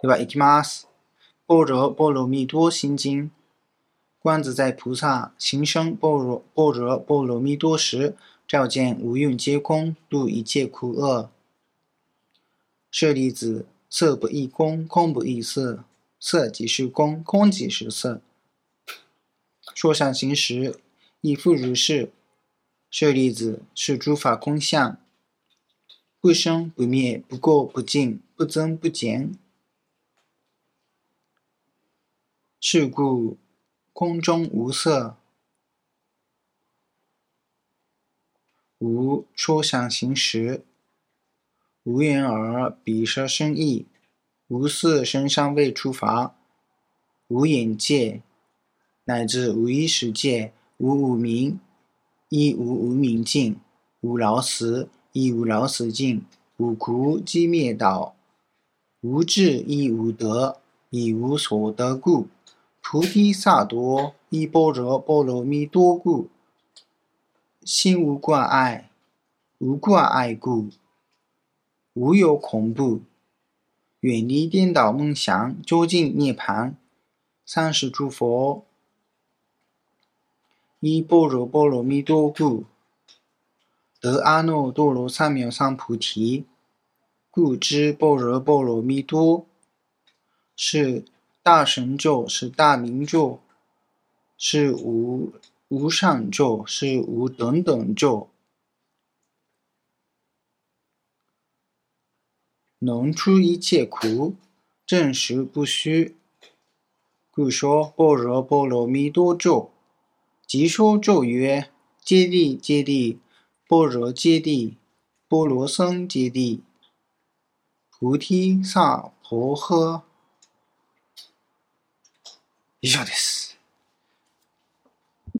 对吧？行きます。般若波罗蜜多心经。观自在菩萨行深般若般若波罗蜜多时，照见五蕴皆空，度一切苦厄。舍利子，色不异空，空不异色，色即是空，空即是色。说上行时，亦复如是。舍利子，是诸法空相，不生不灭，不过不净，不增不减。 是故空中无色，无说想行识，无眼耳鼻舌身意，无色声香味触法，无眼界，乃至无意识界，无无明，亦无无明尽，无老死，亦无老死尽，无苦即灭道，无智亦无得，亦无所得故。菩提萨埵依般若波罗蜜多故，心无挂碍，无挂碍故，无有恐怖，远离颠倒梦想，究竟涅盘。三世诸佛依般若波罗蜜多故，得阿耨多罗三藐三菩提。故知般若波罗蜜多是。大神咒是大明咒，是无无上咒，是无等等咒，能出一切苦，证实不虚。故说般若波罗蜜多咒，即说咒曰：揭谛揭谛，般若揭谛，波罗僧揭谛，菩提萨婆诃。以上です。